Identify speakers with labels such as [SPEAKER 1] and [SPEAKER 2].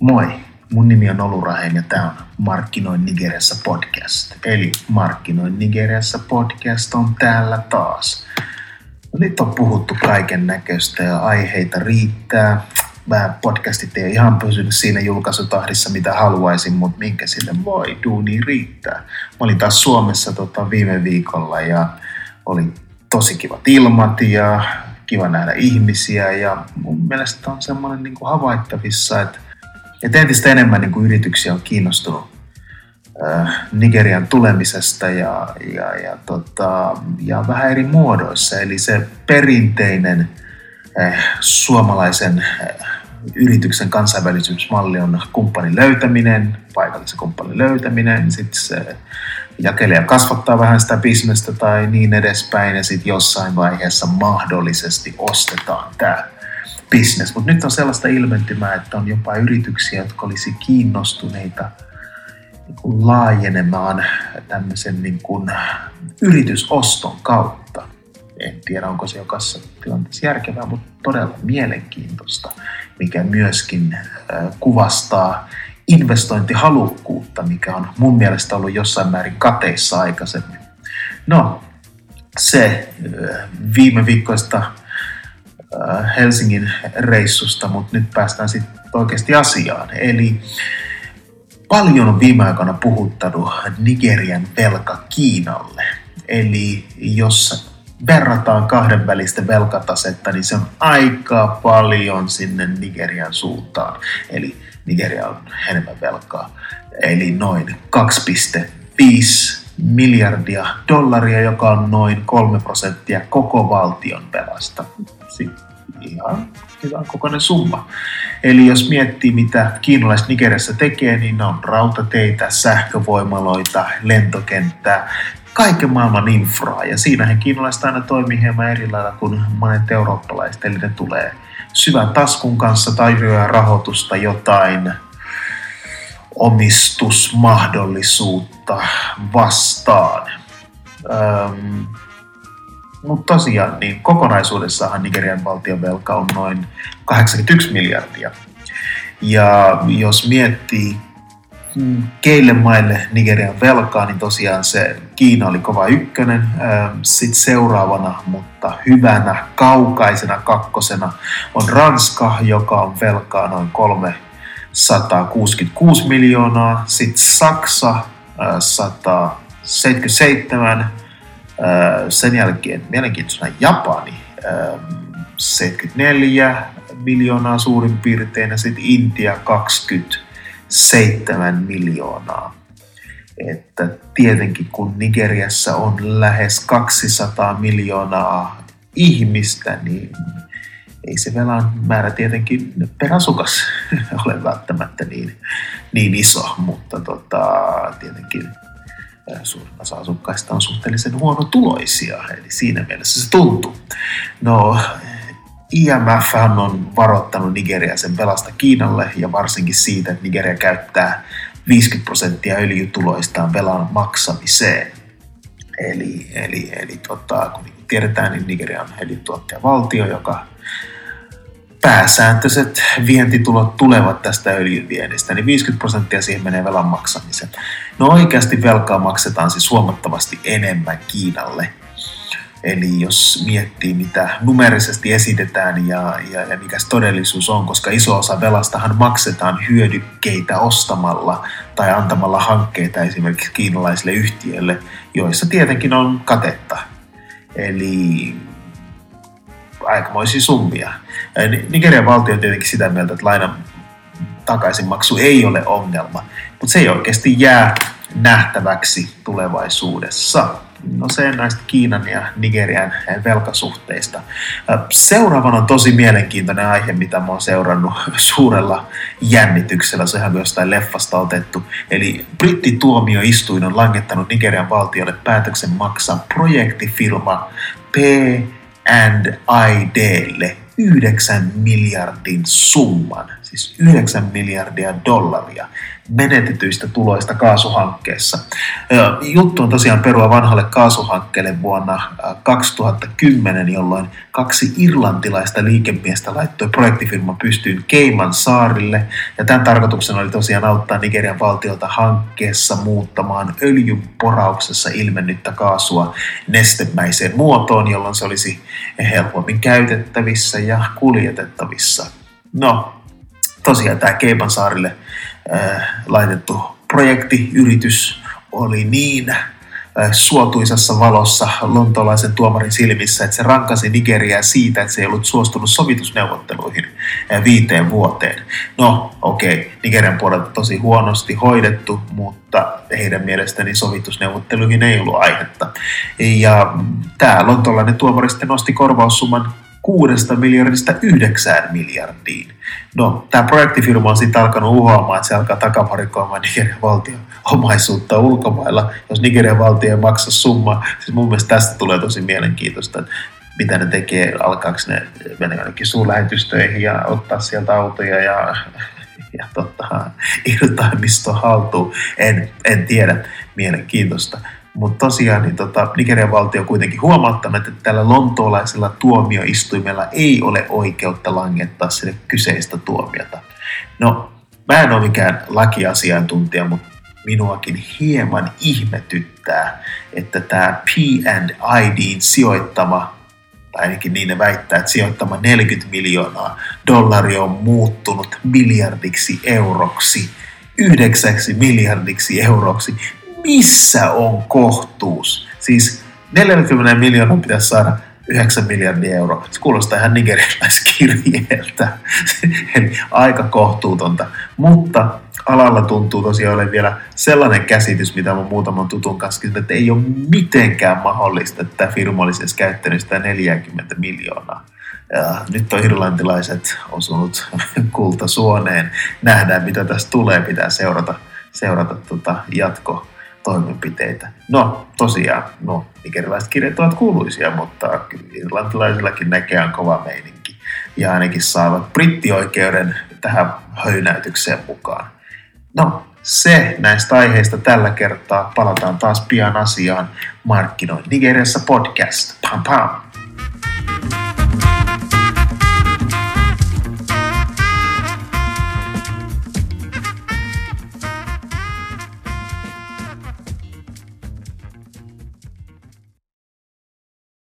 [SPEAKER 1] Moi, mun nimi on Olu Rahen ja tämä on Markkinoin Nigeriassa podcast. Eli Markkinoin Nigeriassa podcast on täällä taas. No, nyt on puhuttu kaiken näköistä ja aiheita riittää. Mä podcastit ei ihan pysynyt siinä julkaisutahdissa, mitä haluaisin, mutta minkä sille voi, duuni riittää. Mä olin taas Suomessa tota, viime viikolla ja oli tosi kivat ilmat ja kiva nähdä ihmisiä ja mun mielestä on semmoinen niin kuin havaittavissa, että, että entistä enemmän niin kuin yrityksiä on kiinnostunut äh, Nigerian tulemisesta ja, ja, ja, tota, ja vähän eri muodoissa. Eli se perinteinen äh, suomalaisen äh, yrityksen kansainvälisyysmalli on kumppanin löytäminen, paikallisen kumppanin löytäminen, sitten se jakelija kasvattaa vähän sitä bisnestä tai niin edespäin ja sitten jossain vaiheessa mahdollisesti ostetaan tämä bisnes. Mutta nyt on sellaista ilmentymää, että on jopa yrityksiä, jotka olisi kiinnostuneita niin kuin laajenemaan tämmöisen niin kuin yritysoston kautta. En tiedä, onko se jokaisessa tilanteessa järkevää, mutta todella mielenkiintoista, mikä myöskin kuvastaa investointihalukkuutta, mikä on mun mielestä ollut jossain määrin kateissa aikaisemmin. No, se viime viikkoista Helsingin reissusta, mutta nyt päästään sitten oikeasti asiaan. Eli paljon on viime aikoina puhuttanut Nigerian velka Kiinalle. Eli jos verrataan kahdenvälistä velkatasetta, niin se on aika paljon sinne Nigerian suuntaan. Eli Nigeria on enemmän velkaa. Eli noin 2,5 miljardia dollaria, joka on noin 3 prosenttia koko valtion velasta. Ihan hyvä kokoinen summa. Eli jos miettii, mitä kiinalaiset Nigeriassa tekee, niin ne on rautateitä, sähkövoimaloita, lentokenttää, kaiken maailman infraa. Ja siinähän kiinalaiset aina toimii hieman eri lailla kuin monet eurooppalaiset. Eli ne tulee syvän taskun kanssa tarjoaa rahoitusta jotain omistusmahdollisuutta vastaan. Öm, mutta tosiaan, niin kokonaisuudessahan Nigerian valtion velka on noin 81 miljardia. Ja jos miettii keille maille Nigerian velkaa, niin tosiaan se Kiina oli kova ykkönen. Sitten seuraavana, mutta hyvänä, kaukaisena kakkosena on Ranska, joka on velkaa noin 366 miljoonaa. Sitten Saksa 177. Sen jälkeen mielenkiintoisena Japani 74 miljoonaa suurin piirtein ja sitten Intia 20 7 miljoonaa. Että tietenkin kun Nigeriassa on lähes 200 miljoonaa ihmistä, niin ei se velan määrä tietenkin per asukas ole välttämättä niin, niin iso, mutta tota, tietenkin suurin osa asukkaista on suhteellisen huonotuloisia, eli siinä mielessä se tuntuu. No, IMF on varoittanut Nigeria sen velasta Kiinalle ja varsinkin siitä, että Nigeria käyttää 50 prosenttia öljytuloistaan velan maksamiseen. Eli, eli, eli tota, kun tiedetään, niin Nigeria on öljytuottajavaltio, joka pääsääntöiset vientitulot tulevat tästä öljyviennistä, niin 50 prosenttia siihen menee velan maksamiseen. No oikeasti velkaa maksetaan siis huomattavasti enemmän Kiinalle Eli jos miettii, mitä numerisesti esitetään ja, ja, ja mikä todellisuus on, koska iso osa velastahan maksetaan hyödykkeitä ostamalla tai antamalla hankkeita esimerkiksi kiinalaisille yhtiöille, joissa tietenkin on katetta. Eli aikamoisia summia. Nigerian valtio on tietenkin sitä mieltä, että lainan takaisinmaksu ei ole ongelma, mutta se ei oikeasti jää nähtäväksi tulevaisuudessa. No se näistä Kiinan ja Nigerian velkasuhteista. Seuraavana on tosi mielenkiintoinen aihe, mitä mä oon seurannut suurella jännityksellä. Sehän on jostain leffasta otettu. Eli brittituomioistuin on langettanut Nigerian valtiolle päätöksen maksaa projektifirma P&IDlle 9 miljardin summan, siis 9 miljardia dollaria menetetyistä tuloista kaasuhankkeessa. Juttu on tosiaan perua vanhalle kaasuhankkeelle vuonna 2010, jolloin kaksi irlantilaista liikemiestä laittoi projektifirma pystyyn Keiman saarille. Ja tämän tarkoituksena oli tosiaan auttaa Nigerian valtiota hankkeessa muuttamaan öljyporauksessa ilmennyttä kaasua nestemäiseen muotoon, jolloin se olisi helpommin käytettävissä ja kuljetettavissa. No, tosiaan tämä Keipan saarille äh, laitettu projektiyritys oli niin äh, suotuisassa valossa lontolaisen tuomarin silmissä, että se rankasi Nigeriaa siitä, että se ei ollut suostunut sovitusneuvotteluihin äh, viiteen vuoteen. No, okei, okay, Nigerian puolelta tosi huonosti hoidettu, mutta heidän mielestäni sovitusneuvotteluihin ei ollut aihetta. Ja tämä lontolainen tuomari sitten nosti korvaussumman kuudesta miljardista yhdeksään miljardiin. No, tämä projektifirma on sitten alkanut uhoamaan, että se alkaa takavarikoimaan Nigerian valtion omaisuutta ulkomailla, jos Nigerian valtio ei maksa summa. Siis mun mielestä tästä tulee tosi mielenkiintoista, että mitä ne tekee, alkaako ne mennä jonnekin suurlähetystöihin ja ottaa sieltä autoja ja, ja tota, irtaimisto haltuun. En, en tiedä, mielenkiintoista. Mutta tosiaan niin tota, Nigerian valtio kuitenkin huomauttanut, että tällä lontoolaisella tuomioistuimella ei ole oikeutta langettaa sille kyseistä tuomiota. No, mä en ole mikään lakiasiantuntija, mutta minuakin hieman ihmetyttää, että tämä P&IDin sijoittama, tai ainakin niin ne väittää, että sijoittama 40 miljoonaa dollaria on muuttunut miljardiksi euroksi, yhdeksäksi miljardiksi euroksi missä on kohtuus? Siis 40 miljoonaa pitäisi saada 9 miljardia euroa. Se kuulostaa ihan nigerialaiskirjeeltä. Eli aika kohtuutonta. Mutta alalla tuntuu tosiaan olevan vielä sellainen käsitys, mitä mä muutaman tutun kanssa että ei ole mitenkään mahdollista, että tämä firma olisi edes käyttänyt sitä 40 miljoonaa. Ja nyt on irlantilaiset osunut kultasuoneen. Nähdään, mitä tästä tulee. Pitää seurata, seurata tota jatko, toimenpiteitä. No, tosiaan, no, nigerilaiset kirjat ovat kuuluisia, mutta irlantilaisillakin näkee kova meininki. Ja ainakin saavat brittioikeuden tähän höynäytykseen mukaan. No, se näistä aiheista tällä kertaa. Palataan taas pian asiaan. Markkinoin Nigeriassa podcast. Pam pam!